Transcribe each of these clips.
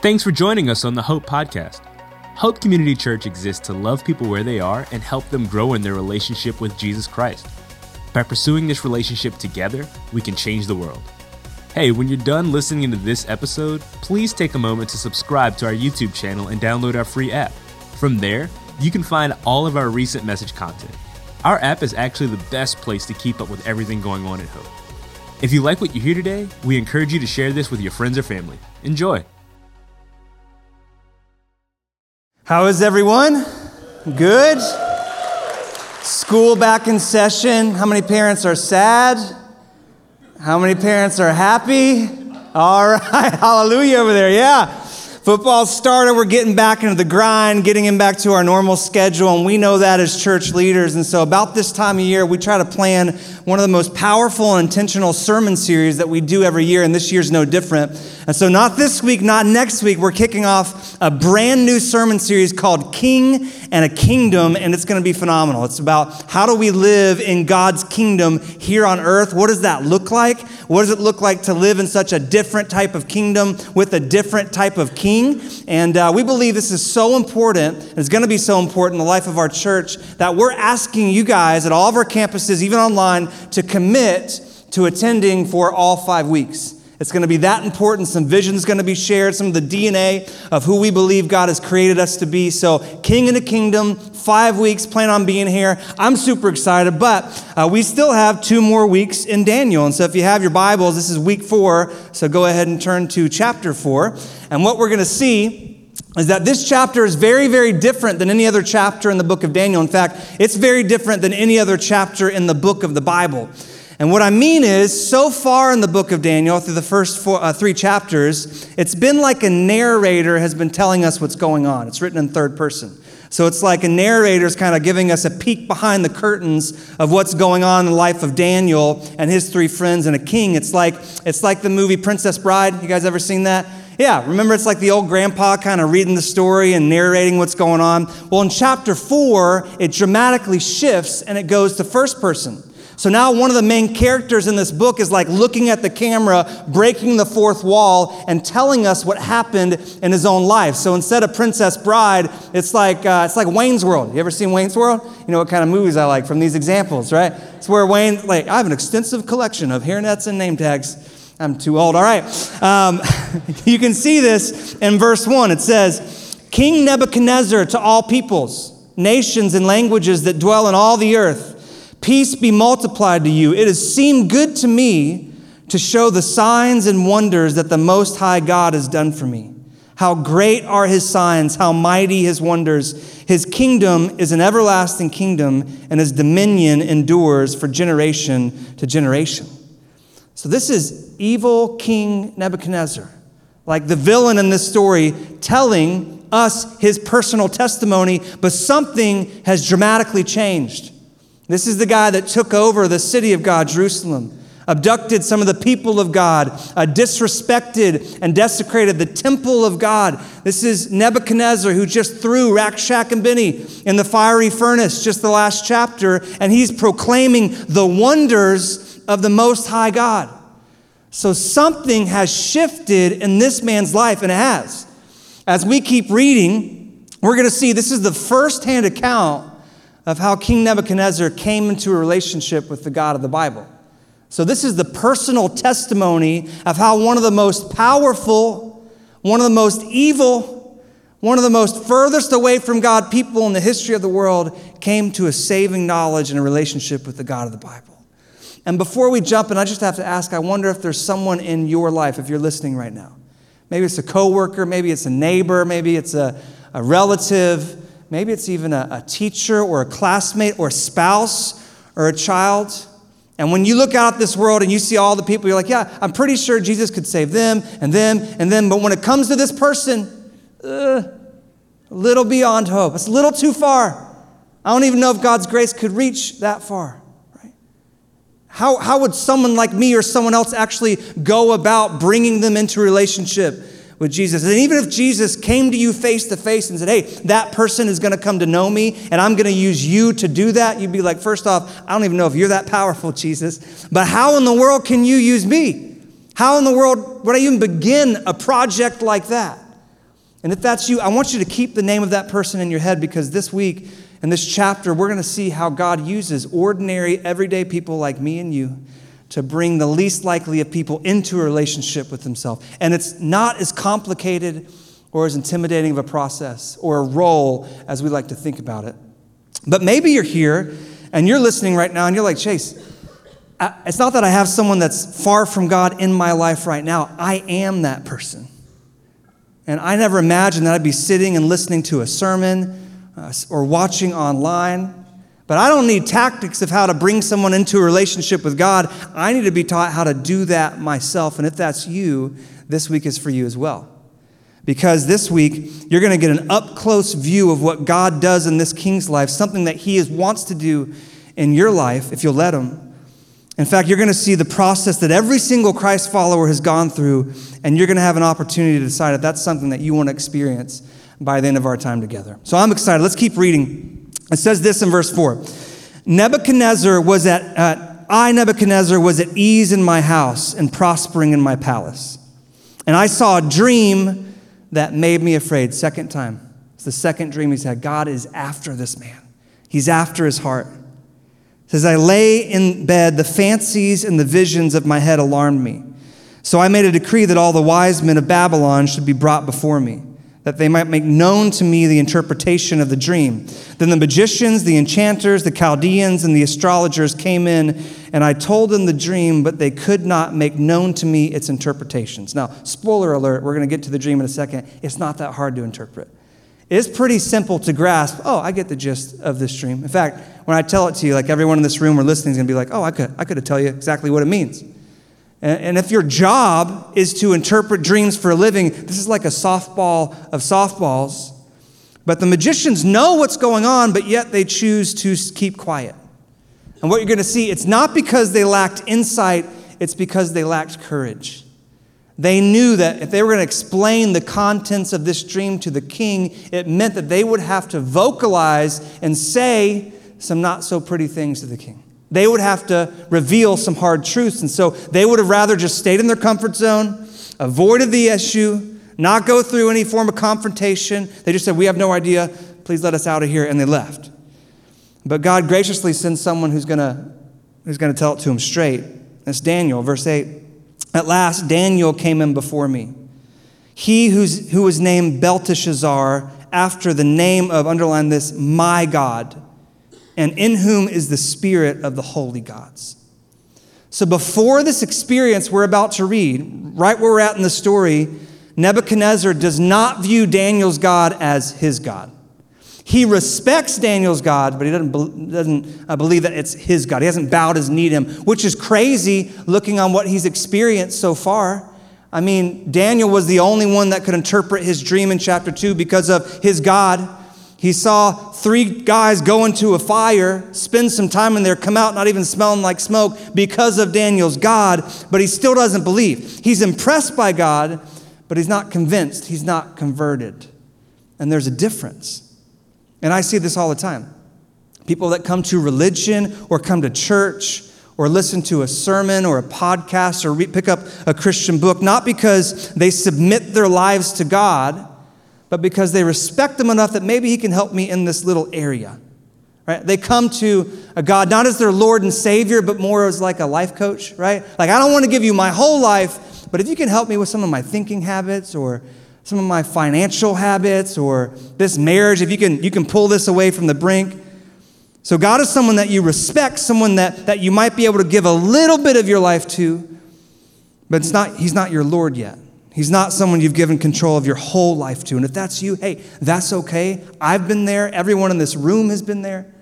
Thanks for joining us on the Hope Podcast. Hope Community Church exists to love people where they are and help them grow in their relationship with Jesus Christ. By pursuing this relationship together, we can change the world. Hey, when you're done listening to this episode, please take a moment to subscribe to our YouTube channel and download our free app. From there, you can find all of our recent message content. Our app is actually the best place to keep up with everything going on at Hope. If you like what you hear today, we encourage you to share this with your friends or family. Enjoy. How is everyone? Good? School back in session. How many parents are sad? How many parents are happy? All right, hallelujah over there. Yeah. Football started. We're getting back into the grind, getting him back to our normal schedule, and we know that as church leaders. And so, about this time of year, we try to plan one of the most powerful and intentional sermon series that we do every year, and this year's no different. And so, not this week, not next week, we're kicking off a brand new sermon series called King and a Kingdom, and it's going to be phenomenal. It's about how do we live in God's kingdom here on earth? What does that look like? What does it look like to live in such a different type of kingdom with a different type of king? And uh, we believe this is so important, and it's going to be so important in the life of our church that we're asking you guys at all of our campuses, even online, to commit to attending for all five weeks. It's going to be that important. Some visions going to be shared, some of the DNA of who we believe God has created us to be. So, King in the Kingdom, five weeks, plan on being here. I'm super excited, but uh, we still have two more weeks in Daniel. And so, if you have your Bibles, this is week four. So, go ahead and turn to chapter four. And what we're going to see is that this chapter is very, very different than any other chapter in the book of Daniel. In fact, it's very different than any other chapter in the book of the Bible. And what I mean is, so far in the book of Daniel, through the first four, uh, three chapters, it's been like a narrator has been telling us what's going on. It's written in third person. So it's like a narrator's kind of giving us a peek behind the curtains of what's going on in the life of Daniel and his three friends and a king. It's like it's like the movie Princess Bride. You guys ever seen that? Yeah, remember it's like the old grandpa kind of reading the story and narrating what's going on. Well, in chapter 4, it dramatically shifts and it goes to first person. So now one of the main characters in this book is like looking at the camera, breaking the fourth wall, and telling us what happened in his own life. So instead of Princess Bride, it's like uh, it's like Wayne's World. You ever seen Wayne's World? You know what kind of movies I like from these examples, right? It's where Wayne, like, I have an extensive collection of hairnets and name tags. I'm too old. All right. Um, you can see this in verse 1. It says, King Nebuchadnezzar to all peoples, nations, and languages that dwell in all the earth. Peace be multiplied to you. It has seemed good to me to show the signs and wonders that the Most High God has done for me. How great are his signs, how mighty his wonders. His kingdom is an everlasting kingdom, and his dominion endures for generation to generation. So, this is evil King Nebuchadnezzar, like the villain in this story, telling us his personal testimony, but something has dramatically changed. This is the guy that took over the city of God, Jerusalem, abducted some of the people of God, uh, disrespected and desecrated the temple of God. This is Nebuchadnezzar who just threw Rakshak and Benny in the fiery furnace, just the last chapter, and he's proclaiming the wonders of the Most High God. So something has shifted in this man's life, and it has. As we keep reading, we're going to see this is the first hand account of how King Nebuchadnezzar came into a relationship with the God of the Bible. So, this is the personal testimony of how one of the most powerful, one of the most evil, one of the most furthest away from God people in the history of the world came to a saving knowledge and a relationship with the God of the Bible. And before we jump in, I just have to ask I wonder if there's someone in your life, if you're listening right now. Maybe it's a coworker, maybe it's a neighbor, maybe it's a, a relative Maybe it's even a, a teacher or a classmate or a spouse or a child. And when you look out this world and you see all the people, you're like, yeah, I'm pretty sure Jesus could save them and them and them. But when it comes to this person, uh, a little beyond hope. It's a little too far. I don't even know if God's grace could reach that far. Right? How, how would someone like me or someone else actually go about bringing them into relationship with Jesus. And even if Jesus came to you face to face and said, hey, that person is going to come to know me and I'm going to use you to do that, you'd be like, first off, I don't even know if you're that powerful, Jesus, but how in the world can you use me? How in the world would I even begin a project like that? And if that's you, I want you to keep the name of that person in your head because this week, in this chapter, we're going to see how God uses ordinary, everyday people like me and you to bring the least likely of people into a relationship with Himself. And it's not as complicated or as intimidating of a process or a role as we like to think about it. But maybe you're here and you're listening right now and you're like, Chase, it's not that I have someone that's far from God in my life right now. I am that person. And I never imagined that I'd be sitting and listening to a sermon uh, or watching online. But I don't need tactics of how to bring someone into a relationship with God. I need to be taught how to do that myself. And if that's you, this week is for you as well. Because this week, you're going to get an up close view of what God does in this king's life, something that he is, wants to do in your life if you'll let him. In fact, you're going to see the process that every single Christ follower has gone through, and you're going to have an opportunity to decide if that's something that you want to experience by the end of our time together. So I'm excited. Let's keep reading. It says this in verse 4 Nebuchadnezzar was at, uh, I, Nebuchadnezzar, was at ease in my house and prospering in my palace. And I saw a dream that made me afraid. Second time. It's the second dream he's had. God is after this man, he's after his heart says, I lay in bed, the fancies and the visions of my head alarmed me. So I made a decree that all the wise men of Babylon should be brought before me, that they might make known to me the interpretation of the dream. Then the magicians, the enchanters, the Chaldeans, and the astrologers came in, and I told them the dream, but they could not make known to me its interpretations. Now, spoiler alert, we're going to get to the dream in a second. It's not that hard to interpret. It's pretty simple to grasp. Oh, I get the gist of this dream. In fact, when I tell it to you, like everyone in this room or listening is going to be like, oh, I could, I could tell you exactly what it means. And, if your job is to interpret dreams for a living, this is like a softball of softballs. But the magicians know what's going on, but yet they choose to keep quiet. And what you're going to see, it's not because they lacked insight, it's because they lacked courage. They knew that if they were going to explain the contents of this dream to the king, it meant that they would have to vocalize and say some not so pretty things to the king. They would have to reveal some hard truths. And so they would have rather just stayed in their comfort zone, avoided the issue, not go through any form of confrontation. They just said, We have no idea. Please let us out of here. And they left. But God graciously sends someone who's going who's going to tell it to him straight. That's Daniel, verse 8. At last, Daniel came in before me. He who's, who was named Belteshazzar, after the name of, underline this, my God, and in whom is the spirit of the holy gods. So before this experience we're about to read, right where we're at in the story, Nebuchadnezzar does not view Daniel's God as his God. He respects Daniel's God, but he doesn't, doesn't uh, believe that it's his God. He hasn't bowed his knee to him, which is crazy looking on what he's experienced so far. I mean, Daniel was the only one that could interpret his dream in chapter 2 because of his God. He saw three guys go into a fire, spend some time in there, come out not even smelling like smoke because of Daniel's God, but he still doesn't believe. He's impressed by God, but he's not convinced. He's not converted. And there's a difference. And I see this all the time. People that come to religion or come to church or listen to a sermon or a podcast or re- pick up a Christian book, not because they submit their lives to God, but because they respect Him enough that maybe He can help me in this little area. Right? They come to a God not as their Lord and Savior, but more as like a life coach, right? Like, I don't want to give you my whole life, but if you can help me with some of my thinking habits or some of my financial habits or this marriage, if you can, you can pull this away from the brink. So, God is someone that you respect, someone that, that you might be able to give a little bit of your life to, but it's not, He's not your Lord yet. He's not someone you've given control of your whole life to. And if that's you, hey, that's okay. I've been there. Everyone in this room has been there.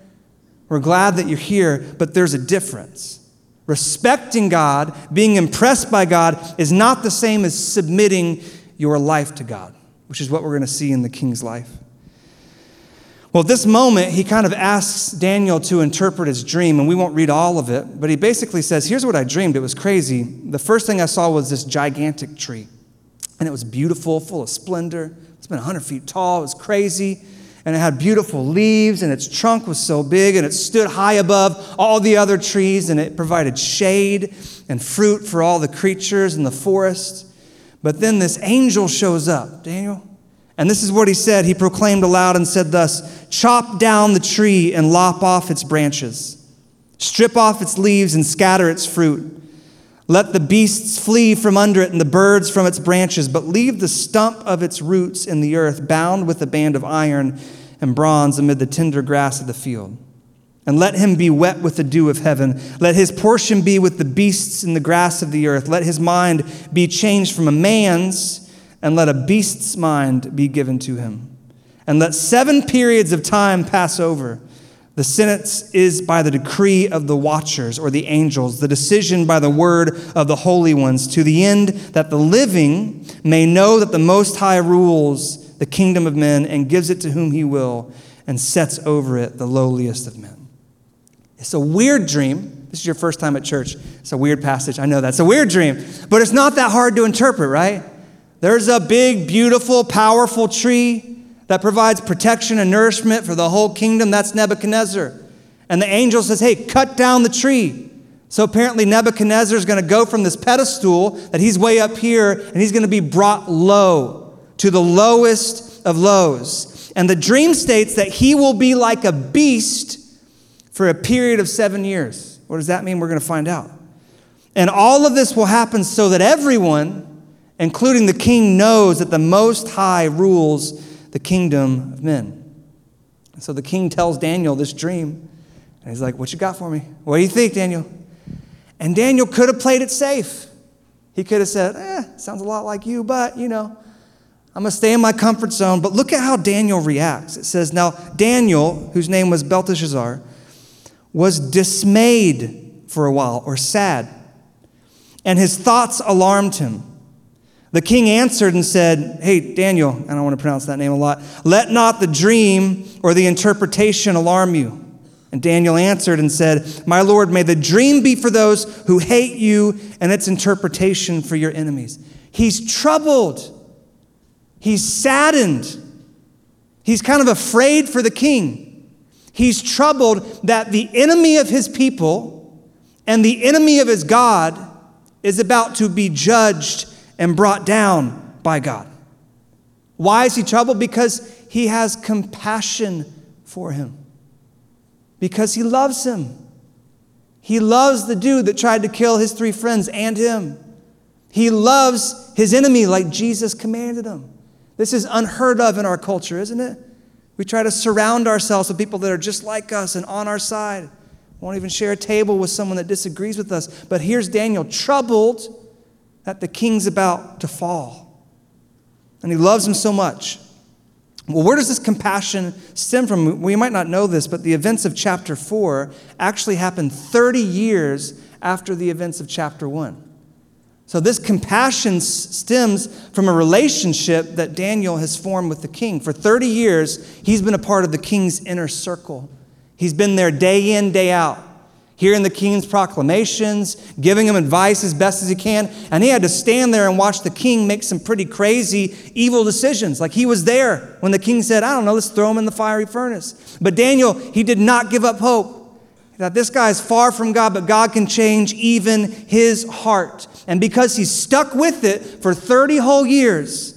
We're glad that you're here, but there's a difference. Respecting God, being impressed by God, is not the same as submitting your life to God, which is what we're going to see in the king's life. Well, at this moment, he kind of asks Daniel to interpret his dream, and we won't read all of it, but he basically says, Here's what I dreamed. It was crazy. The first thing I saw was this gigantic tree, and it was beautiful, full of splendor. It's been 100 feet tall. It was crazy, and it had beautiful leaves, and its trunk was so big, and it stood high above all the other trees, and it provided shade and fruit for all the creatures in the forest. But then this angel shows up, Daniel, And this is what he said. He proclaimed aloud and said thus Chop down the tree and lop off its branches, strip off its leaves and scatter its fruit. Let the beasts flee from under it and the birds from its branches, but leave the stump of its roots in the earth, bound with a band of iron and bronze amid the tender grass of the field. And let him be wet with the dew of heaven. Let his portion be with the beasts in the grass of the earth. Let his mind be changed from a man's, and let a beast's mind be given to him. And let seven periods of time pass over the sentence is by the decree of the watchers or the angels, the decision by the word of the holy ones, to the end that the living may know that the Most High rules the kingdom of men and gives it to whom he will and sets over it the lowliest of men. It's a weird dream. This is your first time at church. It's a weird passage. I know that's a weird dream, but it's not that hard to interpret, right? There's a big, beautiful, powerful tree that provides protection and nourishment for the whole kingdom, that's Nebuchadnezzar. And the angel says, Hey, cut down the tree. So apparently, Nebuchadnezzar is going to go from this pedestal that he's way up here, and he's going to be brought low to the lowest of lows. And the dream states that he will be like a beast for a period of seven years. What does that mean? We're going to find out. And all of this will happen so that everyone, including the king, knows that the Most High rules the kingdom of men. And so the king tells Daniel this dream. And he's like, What you got for me? What do you think, Daniel? And Daniel could have played it safe. He could have said, Eh, sounds a lot like you, but you know, I'm going to stay in my comfort zone. But look at how Daniel reacts. It says, Now, Daniel, whose name was Belteshazzar, was dismayed for a while or sad, and his thoughts alarmed him. The king answered and said, Hey, Daniel, I don't want to pronounce that name a lot, let not the dream or the interpretation alarm you. And Daniel answered and said, My Lord, may the dream be for those who hate you and its interpretation for your enemies. He's troubled, he's saddened, he's kind of afraid for the king. He's troubled that the enemy of his people and the enemy of his God is about to be judged and brought down by God. Why is he troubled? Because he has compassion for him, because he loves him. He loves the dude that tried to kill his three friends and him. He loves his enemy like Jesus commanded him. This is unheard of in our culture, isn't it? We try to surround ourselves with people that are just like us and on our side. Won't even share a table with someone that disagrees with us. But here's Daniel, troubled that the king's about to fall. And he loves him so much. Well, where does this compassion stem from? We might not know this, but the events of chapter 4 actually happened 30 years after the events of chapter 1. So, this compassion stems from a relationship that Daniel has formed with the king. For 30 years, he's been a part of the king's inner circle. He's been there day in, day out hearing the king's proclamations, giving him advice as best as he can. And he had to stand there and watch the king make some pretty crazy, evil decisions. Like he was there when the king said, I don't know, let's throw him in the fiery furnace. But Daniel, he did not give up hope. That this guy is far from God, but God can change even his heart. And because he's stuck with it for 30 whole years,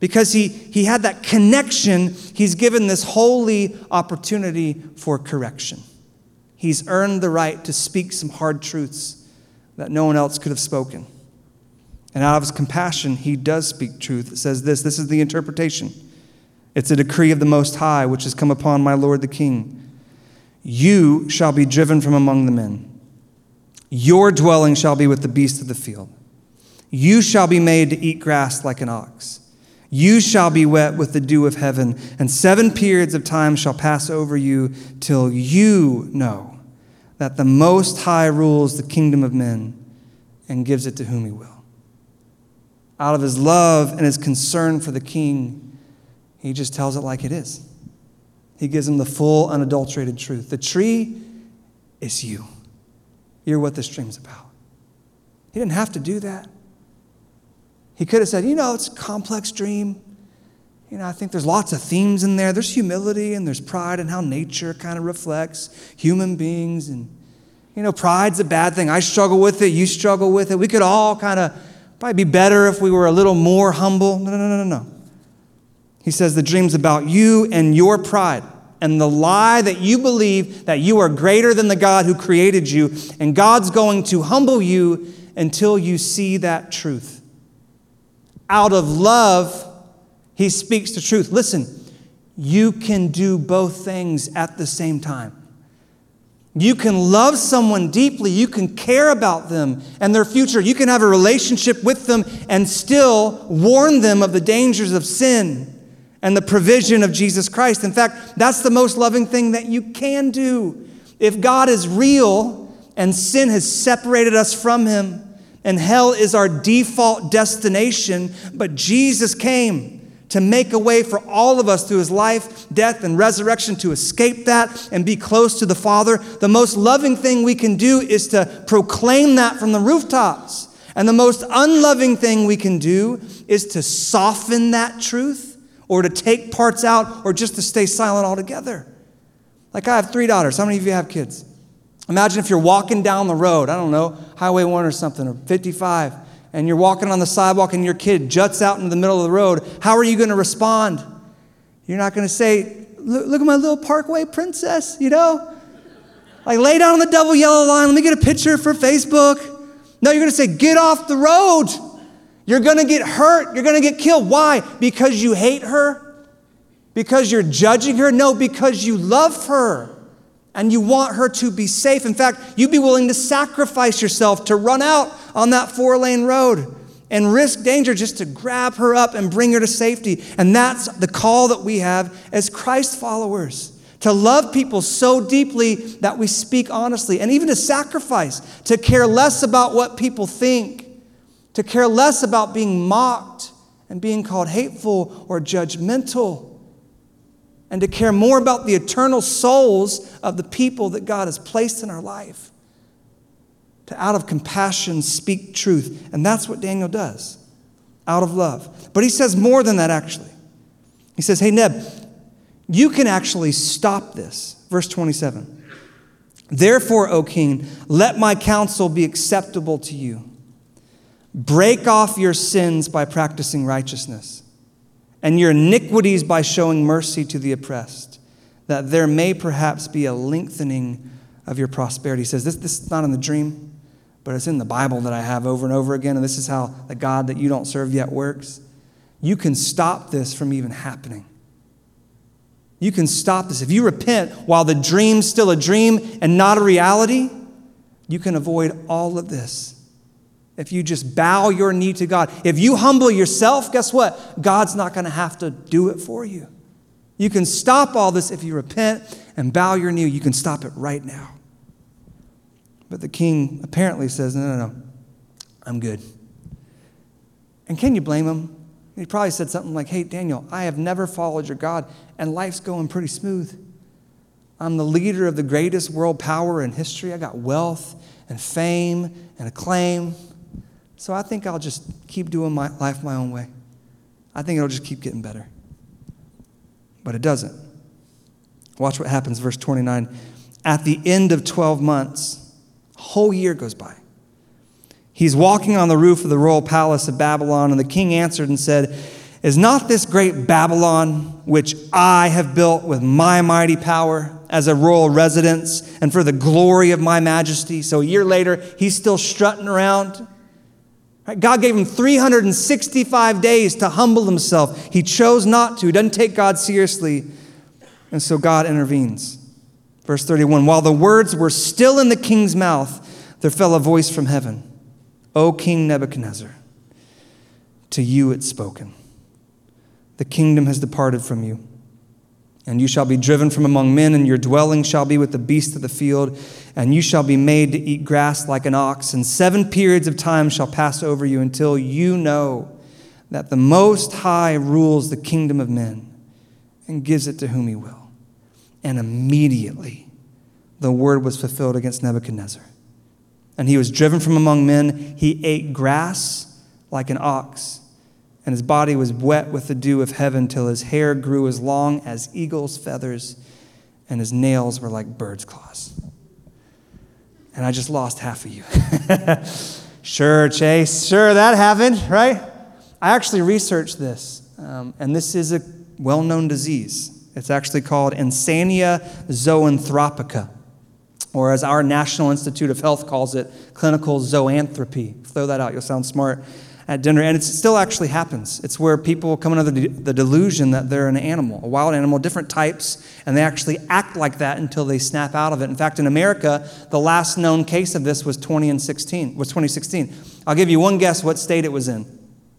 because he, he had that connection, he's given this holy opportunity for correction. He's earned the right to speak some hard truths that no one else could have spoken. And out of his compassion, he does speak truth. It says this this is the interpretation. It's a decree of the Most High, which has come upon my Lord the King. You shall be driven from among the men. Your dwelling shall be with the beasts of the field. You shall be made to eat grass like an ox. You shall be wet with the dew of heaven, and seven periods of time shall pass over you till you know that the Most High rules the kingdom of men and gives it to whom he will. Out of his love and his concern for the king, he just tells it like it is. He gives him the full, unadulterated truth. The tree is you. You're what this dream's about. He didn't have to do that. He could have said, you know, it's a complex dream. You know, I think there's lots of themes in there. There's humility and there's pride and how nature kind of reflects human beings. And, you know, pride's a bad thing. I struggle with it. You struggle with it. We could all kind of probably be better if we were a little more humble. No, no, no, no, no. He says the dream's about you and your pride and the lie that you believe that you are greater than the God who created you, and God's going to humble you until you see that truth. Out of love, he speaks the truth. Listen, you can do both things at the same time. You can love someone deeply, you can care about them and their future, you can have a relationship with them and still warn them of the dangers of sin and the provision of Jesus Christ. In fact, that's the most loving thing that you can do. If God is real and sin has separated us from Him, and hell is our default destination, but Jesus came to make a way for all of us through his life, death, and resurrection to escape that and be close to the Father. The most loving thing we can do is to proclaim that from the rooftops. And the most unloving thing we can do is to soften that truth or to take parts out or just to stay silent altogether. Like I have three daughters. How many of you have kids? Imagine if you're walking down the road, I don't know, Highway 1 or something, or 55, and you're walking on the sidewalk and your kid juts out into the middle of the road. How are you going to respond? You're not going to say, look, look, at my little parkway princess, you know? Like, lay down on the double yellow line, let me get a picture for Facebook. No, you're going to say, get off the road. You're going to get hurt. You're going to get killed. Why? Because you hate her? Because you're judging her? No, because you love her and you want her to be safe. In fact, you'd be willing to sacrifice yourself to run out on that four lane road and risk danger just to grab her up and bring her to safety. And that's the call that we have as Christ followers to love people so deeply that we speak honestly, and even to sacrifice, to care less about what people think, to care less about being mocked and being called hateful or judgmental and to care more about the eternal souls of the people that God has placed in our life. To out of compassion speak truth. And that's what Daniel does, out of love. But he says more than that, actually. He says, Hey, Neb, you can actually stop this. Verse 27. Therefore, O king, let my counsel be acceptable to you. Break off your sins by practicing righteousness and your iniquities by showing mercy to the oppressed, that there may perhaps be a lengthening of your prosperity. He says, this, this is not in the dream, but it's in the Bible that I have over and over again, and this is how the God that you don't serve yet works. You can stop this from even happening. You can stop this. If you repent while the dream's still a dream and not a reality, you can avoid all of this if you just bow your knee to God, if you humble yourself, guess what? God's not going to have to do it for you. You can stop all this if you repent and bow your knee. You can stop it right now. But the king apparently says, No, no, no, I'm good. And can you blame him? He probably said something like, Hey, Daniel, I have never followed your God, and life's going pretty smooth. I'm the leader of the greatest world power in history. I got wealth and fame and acclaim. So I think I'll just keep doing my life my own way. I think it'll just keep getting better. But it doesn't. Watch what happens, verse 29. At the end of 12 months, a whole year goes by. He's walking on the roof of the royal palace of Babylon, and the king answered and said, Is not this great Babylon, which I have built with my mighty power as a royal residence and for the glory of my majesty? So a year later, he's still strutting around God gave him 365 days to humble himself. He chose not to. He doesn't take God seriously. And so God intervenes. Verse 31 While the words were still in the king's mouth, there fell a voice from heaven O King Nebuchadnezzar, to you it's spoken. The kingdom has departed from you and you shall be driven from among men, and your dwelling shall be with the beasts of the field, and you shall be made to eat grass like an ox. And seven periods of time shall pass over you until you know that the Most High rules the kingdom of men and gives it to whom he will. And immediately the word was fulfilled against Nebuchadnezzar. And he was driven from among men. He ate grass like an ox and his body was wet with the dew of heaven till his hair grew as long as eagle's feathers, and his nails were like bird's claws. And I just lost half of you. sure, Chase, sure, that happened, right? I actually researched this, um, and this is a well known disease. It's actually called insania zoanthropica, or as our National Institute of Health calls it, clinical zoanthropy. Throw that out, you'll sound smart at dinner. And it still actually happens. It's where people come under the, the delusion that they're an animal, a wild animal, different types, and they actually act like that until they snap out of it. In fact, in America, the last known case of this was 20 and 16, was 2016. I'll give you one guess what state it was in.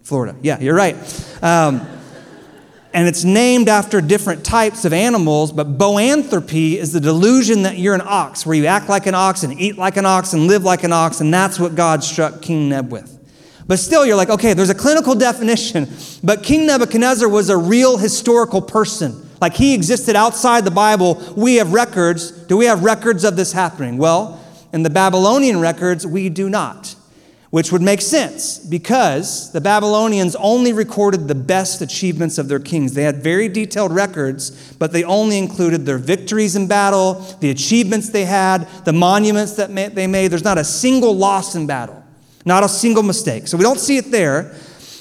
Florida. Yeah, you're right. Um, and it's named after different types of animals, but boanthropy is the delusion that you're an ox, where you act like an ox and eat like an ox and live like an ox, and that's what God struck King Neb with. But still, you're like, okay, there's a clinical definition, but King Nebuchadnezzar was a real historical person. Like he existed outside the Bible. We have records. Do we have records of this happening? Well, in the Babylonian records, we do not, which would make sense because the Babylonians only recorded the best achievements of their kings. They had very detailed records, but they only included their victories in battle, the achievements they had, the monuments that they made. There's not a single loss in battle. Not a single mistake. So we don't see it there.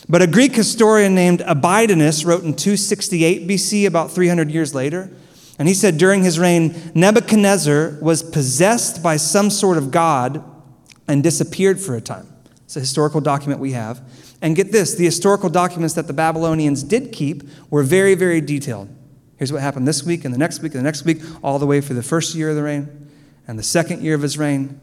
But a Greek historian named Abydenus wrote in 268 BC, about 300 years later, and he said during his reign, Nebuchadnezzar was possessed by some sort of god and disappeared for a time. It's a historical document we have. And get this the historical documents that the Babylonians did keep were very, very detailed. Here's what happened this week, and the next week, and the next week, all the way for the first year of the reign, and the second year of his reign,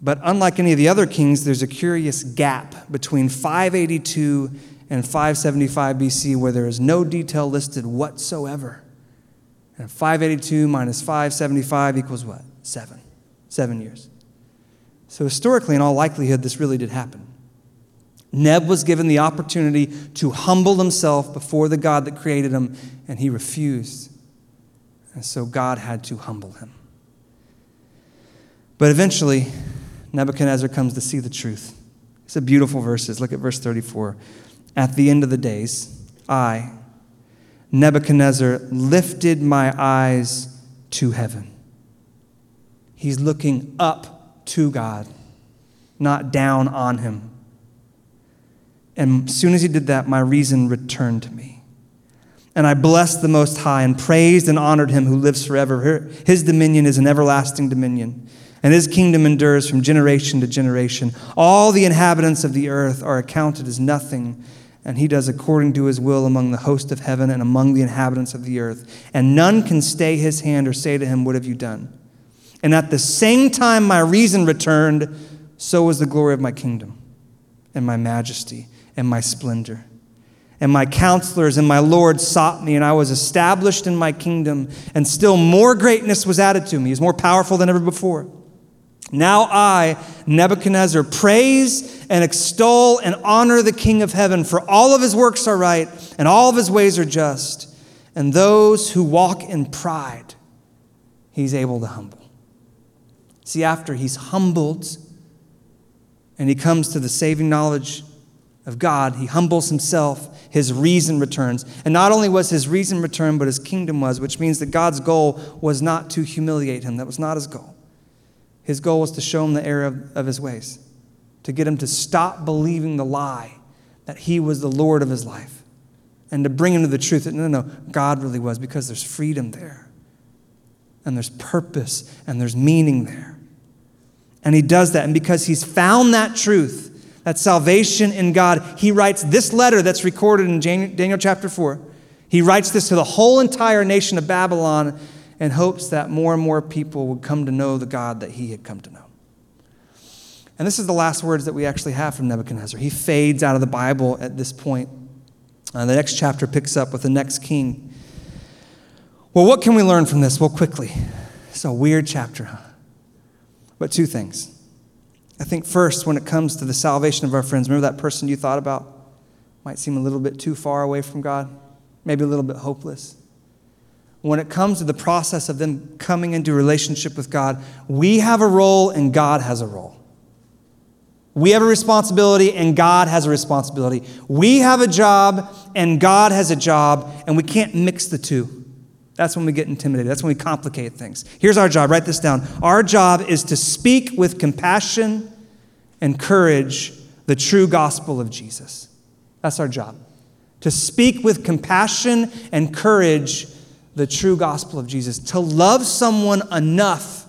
but unlike any of the other kings, there's a curious gap between 582 and 575 BC where there is no detail listed whatsoever. And 582 minus 575 equals what? Seven. Seven years. So, historically, in all likelihood, this really did happen. Neb was given the opportunity to humble himself before the God that created him, and he refused. And so God had to humble him. But eventually, Nebuchadnezzar comes to see the truth. It's a beautiful verses. Look at verse 34. At the end of the days, I, Nebuchadnezzar, lifted my eyes to heaven. He's looking up to God, not down on him. And as soon as he did that, my reason returned to me. And I blessed the Most High and praised and honored him who lives forever. His dominion is an everlasting dominion and his kingdom endures from generation to generation. All the inhabitants of the earth are accounted as nothing, and he does according to his will among the host of heaven and among the inhabitants of the earth. And none can stay his hand or say to him, What have you done? And at the same time my reason returned, so was the glory of my kingdom, and my majesty, and my splendor. And my counselors and my Lord sought me, and I was established in my kingdom, and still more greatness was added to me. He's more powerful than ever before. Now I, Nebuchadnezzar, praise and extol and honor the King of heaven, for all of his works are right and all of his ways are just. And those who walk in pride, he's able to humble. See, after he's humbled and he comes to the saving knowledge of God, he humbles himself, his reason returns. And not only was his reason returned, but his kingdom was, which means that God's goal was not to humiliate him. That was not his goal. His goal was to show him the error of, of his ways, to get him to stop believing the lie that he was the Lord of his life, and to bring him to the truth that no, no, no, God really was, because there's freedom there, and there's purpose, and there's meaning there. And he does that, and because he's found that truth, that salvation in God, he writes this letter that's recorded in Daniel chapter 4. He writes this to the whole entire nation of Babylon in hopes that more and more people would come to know the God that he had come to know. And this is the last words that we actually have from Nebuchadnezzar. He fades out of the Bible at this point. Uh, the next chapter picks up with the next king. Well, what can we learn from this? Well, quickly. It's a weird chapter, huh? But two things. I think first, when it comes to the salvation of our friends, remember that person you thought about? Might seem a little bit too far away from God, maybe a little bit hopeless when it comes to the process of them coming into relationship with God, we have a role and God has a role. We have a responsibility and God has a responsibility. We have a job and God has a job, and we can't mix the two. That's when we get intimidated. That's when we complicate things. Here's our job write this down. Our job is to speak with compassion and courage the true gospel of Jesus. That's our job. to speak with compassion and courage the true gospel of Jesus, to love someone enough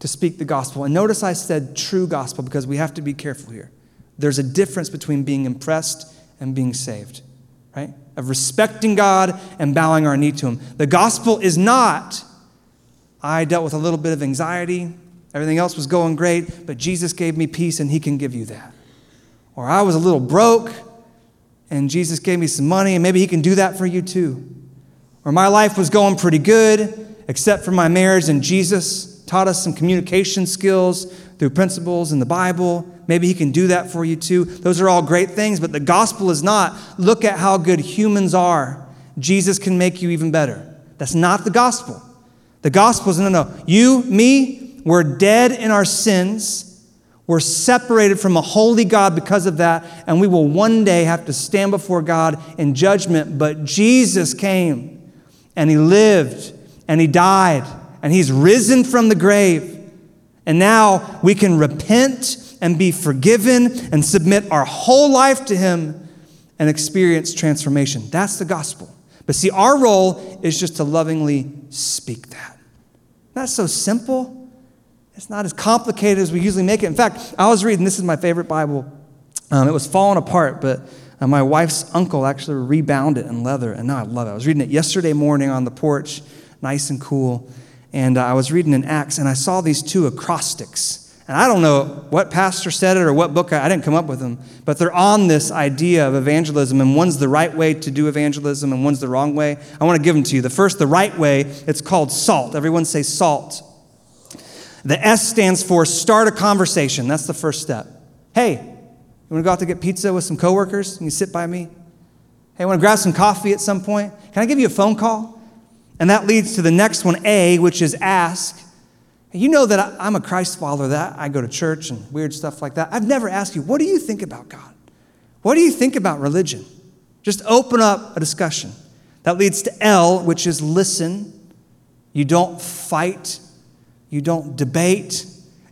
to speak the gospel. And notice I said true gospel because we have to be careful here. There's a difference between being impressed and being saved, right? Of respecting God and bowing our knee to Him. The gospel is not, I dealt with a little bit of anxiety, everything else was going great, but Jesus gave me peace and He can give you that. Or I was a little broke and Jesus gave me some money and maybe He can do that for you too. Or my life was going pretty good except for my marriage and Jesus taught us some communication skills through principles in the Bible. Maybe He can do that for you too. Those are all great things, but the gospel is not look at how good humans are. Jesus can make you even better. That's not the gospel. The gospel is no, no. You, me, we're dead in our sins. We're separated from a holy God because of that, and we will one day have to stand before God in judgment. But Jesus came and He lived and He died and He's risen from the grave. And now we can repent and be forgiven and submit our whole life to Him and experience transformation. That's the gospel. But see, our role is just to lovingly speak that. That's so simple. It's not as complicated as we usually make it. In fact, I was reading, this is my favorite Bible. Um, it was falling apart, but uh, my wife's uncle actually rebound it in leather, and now I love it. I was reading it yesterday morning on the porch, nice and cool. And uh, I was reading in Acts, and I saw these two acrostics. And I don't know what pastor said it or what book, I, I didn't come up with them, but they're on this idea of evangelism, and one's the right way to do evangelism, and one's the wrong way. I want to give them to you. The first, the right way, it's called SALT. Everyone say SALT. The S stands for start a conversation. That's the first step. Hey, you want to go out to get pizza with some coworkers? Can you sit by me? Hey, want to grab some coffee at some point? Can I give you a phone call? And that leads to the next one, A, which is ask. You know that I'm a Christ follower, that I go to church and weird stuff like that. I've never asked you, what do you think about God? What do you think about religion? Just open up a discussion. That leads to L, which is listen. You don't fight, you don't debate,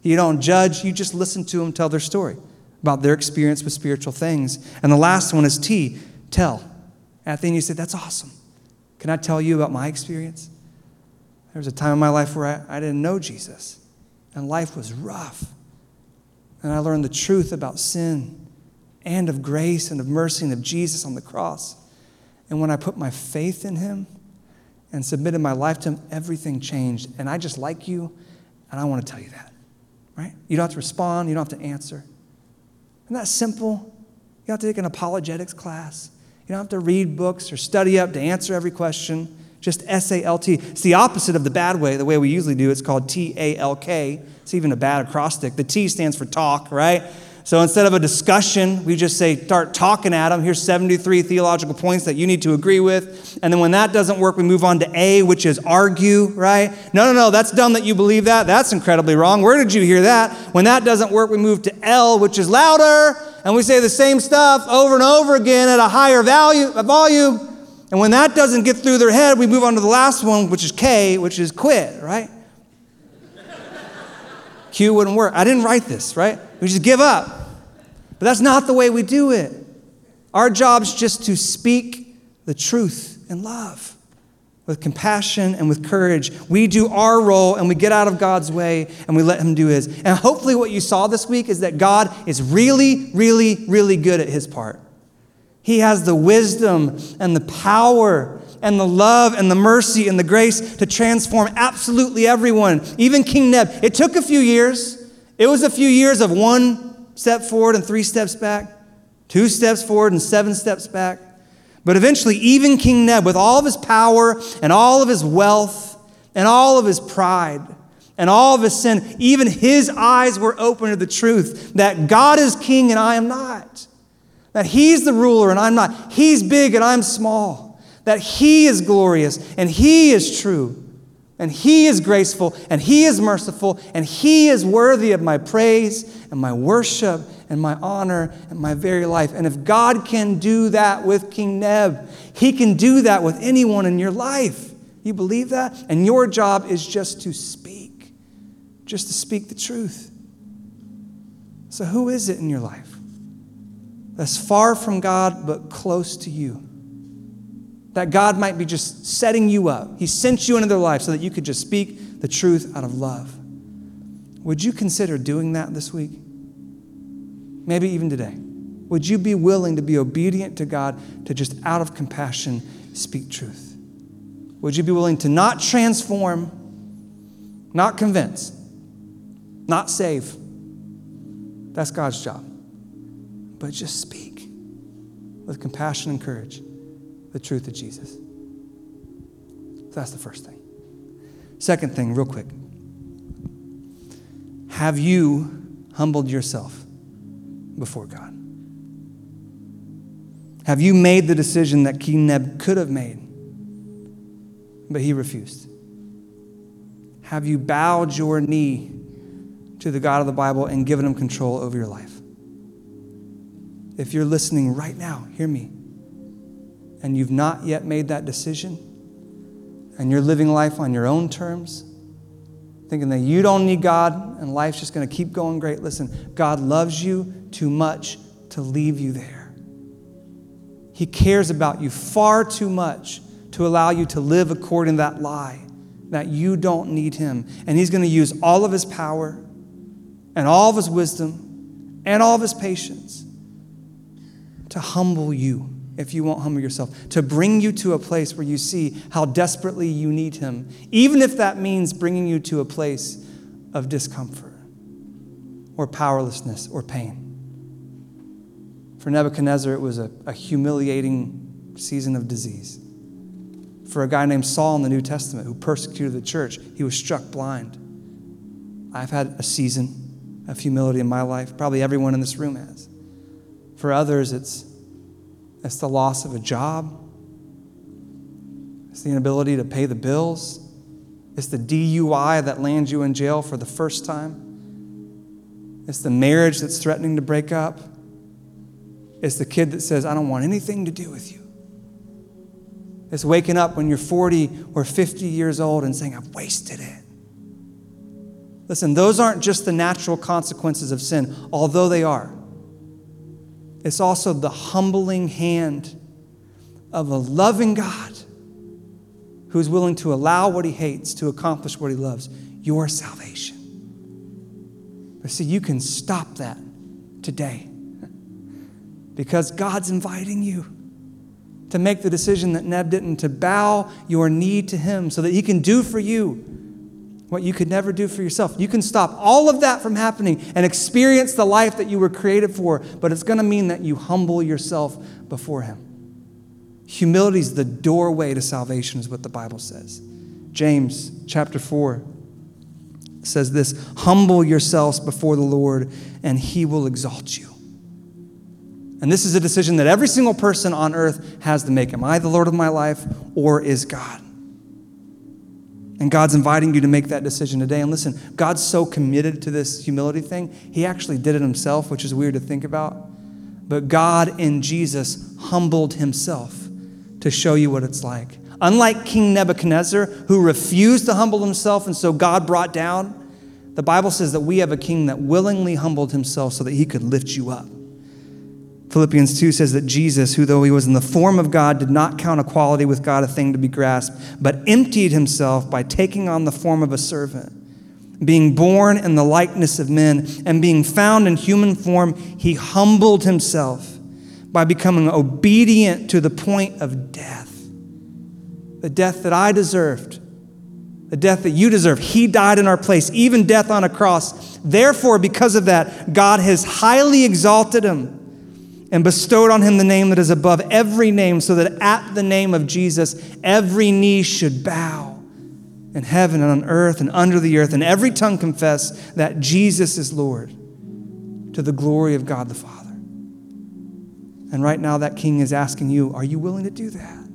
you don't judge, you just listen to them tell their story about their experience with spiritual things. And the last one is T, tell. At the you say, That's awesome. Can I tell you about my experience? There was a time in my life where I, I didn't know Jesus, and life was rough. And I learned the truth about sin and of grace and of mercy and of Jesus on the cross. And when I put my faith in him and submitted my life to him, everything changed. And I just like you, and I want to tell you that. Right? You don't have to respond, you don't have to answer. Isn't that simple? You have to take an apologetics class. You don't have to read books or study up to answer every question. Just S A L T. It's the opposite of the bad way, the way we usually do. It's called T A L K. It's even a bad acrostic. The T stands for talk, right? So instead of a discussion, we just say, start talking at them. Here's 73 theological points that you need to agree with. And then when that doesn't work, we move on to A, which is argue, right? No, no, no, that's dumb that you believe that. That's incredibly wrong. Where did you hear that? When that doesn't work, we move to L, which is louder, and we say the same stuff over and over again at a higher value, a volume. And when that doesn't get through their head, we move on to the last one, which is K, which is quit, right? Q wouldn't work. I didn't write this, right? We just give up. But that's not the way we do it. Our job's just to speak the truth in love, with compassion and with courage. We do our role and we get out of God's way and we let Him do His. And hopefully, what you saw this week is that God is really, really, really good at His part. He has the wisdom and the power and the love and the mercy and the grace to transform absolutely everyone, even King Neb. It took a few years. It was a few years of one step forward and three steps back, two steps forward and seven steps back. But eventually, even King Neb, with all of his power and all of his wealth and all of his pride and all of his sin, even his eyes were open to the truth that God is king and I am not. That he's the ruler and I'm not. He's big and I'm small. That he is glorious and he is true. And he is graceful and he is merciful and he is worthy of my praise and my worship and my honor and my very life. And if God can do that with King Neb, he can do that with anyone in your life. You believe that? And your job is just to speak, just to speak the truth. So, who is it in your life that's far from God but close to you. That God might be just setting you up. He sent you into their life so that you could just speak the truth out of love. Would you consider doing that this week? Maybe even today. Would you be willing to be obedient to God to just out of compassion speak truth? Would you be willing to not transform, not convince, not save? That's God's job. But just speak with compassion and courage the truth of Jesus. So that's the first thing. Second thing, real quick. Have you humbled yourself before God? Have you made the decision that King Neb could have made, but he refused? Have you bowed your knee to the God of the Bible and given him control over your life? If you're listening right now, hear me, and you've not yet made that decision, and you're living life on your own terms, thinking that you don't need God and life's just going to keep going great, listen, God loves you too much to leave you there. He cares about you far too much to allow you to live according to that lie that you don't need Him. And He's going to use all of His power and all of His wisdom and all of His patience to humble you if you won't humble yourself, to bring you to a place where you see how desperately you need Him, even if that means bringing you to a place of discomfort or powerlessness or pain. For Nebuchadnezzar, it was a, a humiliating season of disease. For a guy named Saul in the New Testament who persecuted the church, he was struck blind. I've had a season of humility in my life. Probably everyone in this room has. For others, it's, it's the loss of a job, it's the inability to pay the bills, it's the DUI that lands you in jail for the first time, it's the marriage that's threatening to break up, it's the kid that says, I don't want anything to do with you. It's waking up when you're 40 or 50 years old and saying, I've wasted it. Listen, those aren't just the natural consequences of sin, although they are. It's also the humbling hand of a loving God who's willing to allow what he hates to accomplish what he loves your salvation. But see, you can stop that today because God's inviting you to make the decision that Neb didn't, to bow your knee to him so that he can do for you what you could never do for yourself. You can stop all of that from happening and experience the life that you were created for, but it's going to mean that you humble yourself before Him. Humility is the doorway to salvation, is what the Bible says. James chapter 4 says this Humble yourselves before the Lord, and He will exalt you. And this is a decision that every single person on earth has to make. Am I the Lord of my life, or is God? And God's inviting you to make that decision today. And listen, God's so committed to this humility thing, He actually did it Himself, which is weird to think about. But God in Jesus humbled Himself to show you what it's like. Unlike King Nebuchadnezzar, who refused to humble himself, and so God brought down, the Bible says that we have a king that willingly humbled himself so that he could lift you up. Philippians 2 says that Jesus, who though he was in the form of God, did not count equality with God a thing to be grasped, but emptied himself by taking on the form of a servant. Being born in the likeness of men and being found in human form, he humbled himself by becoming obedient to the point of death. The death that I deserved, the death that you deserve. He died in our place, even death on a cross. Therefore, because of that, God has highly exalted him and bestowed on him the name that is above every name, so that at the name of Jesus, every knee should bow in heaven and on earth and under the earth, and every tongue confess that Jesus is Lord to the glory of God the Father. And right now, that king is asking you, Are you willing to do that?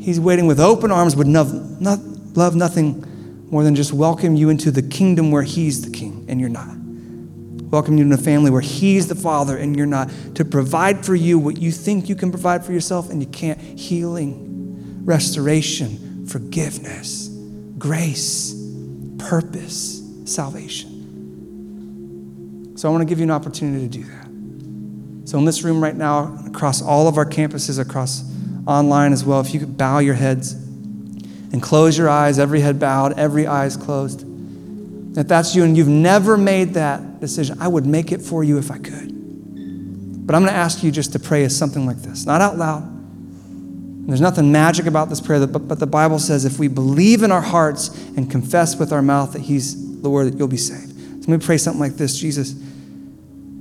He's waiting with open arms, would love nothing more than just welcome you into the kingdom where he's the king and you're not welcome you in a family where He's the Father and you're not, to provide for you what you think you can provide for yourself and you can't. Healing, restoration, forgiveness, grace, purpose, salvation. So I want to give you an opportunity to do that. So, in this room right now, across all of our campuses, across online as well, if you could bow your heads and close your eyes, every head bowed, every eyes closed. If that's you and you've never made that decision, I would make it for you if I could. But I'm going to ask you just to pray as something like this, not out loud. There's nothing magic about this prayer, but, but the Bible says if we believe in our hearts and confess with our mouth that He's the Lord, that you'll be saved. So let me pray something like this Jesus,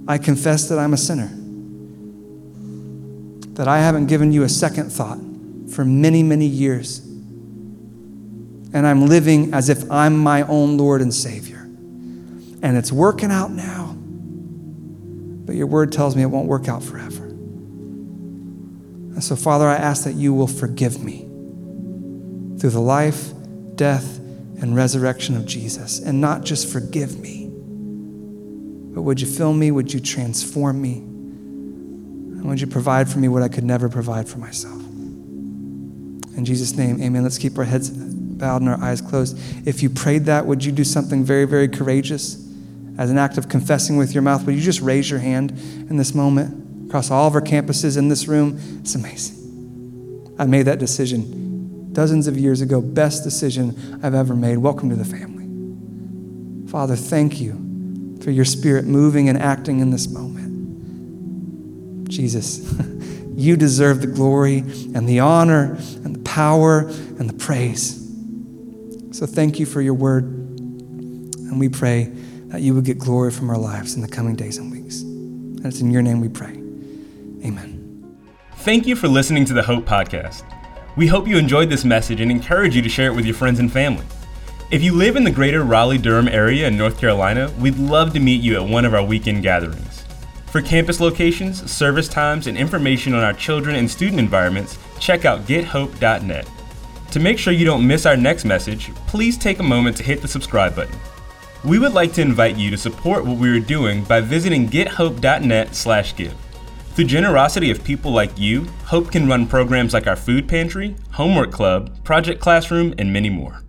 I confess that I'm a sinner, that I haven't given you a second thought for many, many years and I'm living as if I'm my own Lord and Savior. And it's working out now, but your word tells me it won't work out forever. And so, Father, I ask that you will forgive me through the life, death, and resurrection of Jesus. And not just forgive me, but would you fill me? Would you transform me? And would you provide for me what I could never provide for myself? In Jesus' name, amen. Let's keep our heads bowed and our eyes closed. If you prayed that, would you do something very, very courageous as an act of confessing with your mouth? Would you just raise your hand in this moment across all of our campuses in this room? It's amazing. I made that decision dozens of years ago. Best decision I've ever made. Welcome to the family. Father, thank you for your spirit moving and acting in this moment. Jesus, you deserve the glory and the honor and the power and the praise. So thank you for your word. And we pray that you would get glory from our lives in the coming days and weeks. And it's in your name we pray. Amen. Thank you for listening to the Hope Podcast. We hope you enjoyed this message and encourage you to share it with your friends and family. If you live in the greater Raleigh Durham area in North Carolina, we'd love to meet you at one of our weekend gatherings. For campus locations, service times, and information on our children and student environments, check out gethope.net. To make sure you don't miss our next message, please take a moment to hit the subscribe button. We would like to invite you to support what we are doing by visiting gethope.net/give. Through generosity of people like you, Hope can run programs like our food pantry, homework club, project classroom, and many more.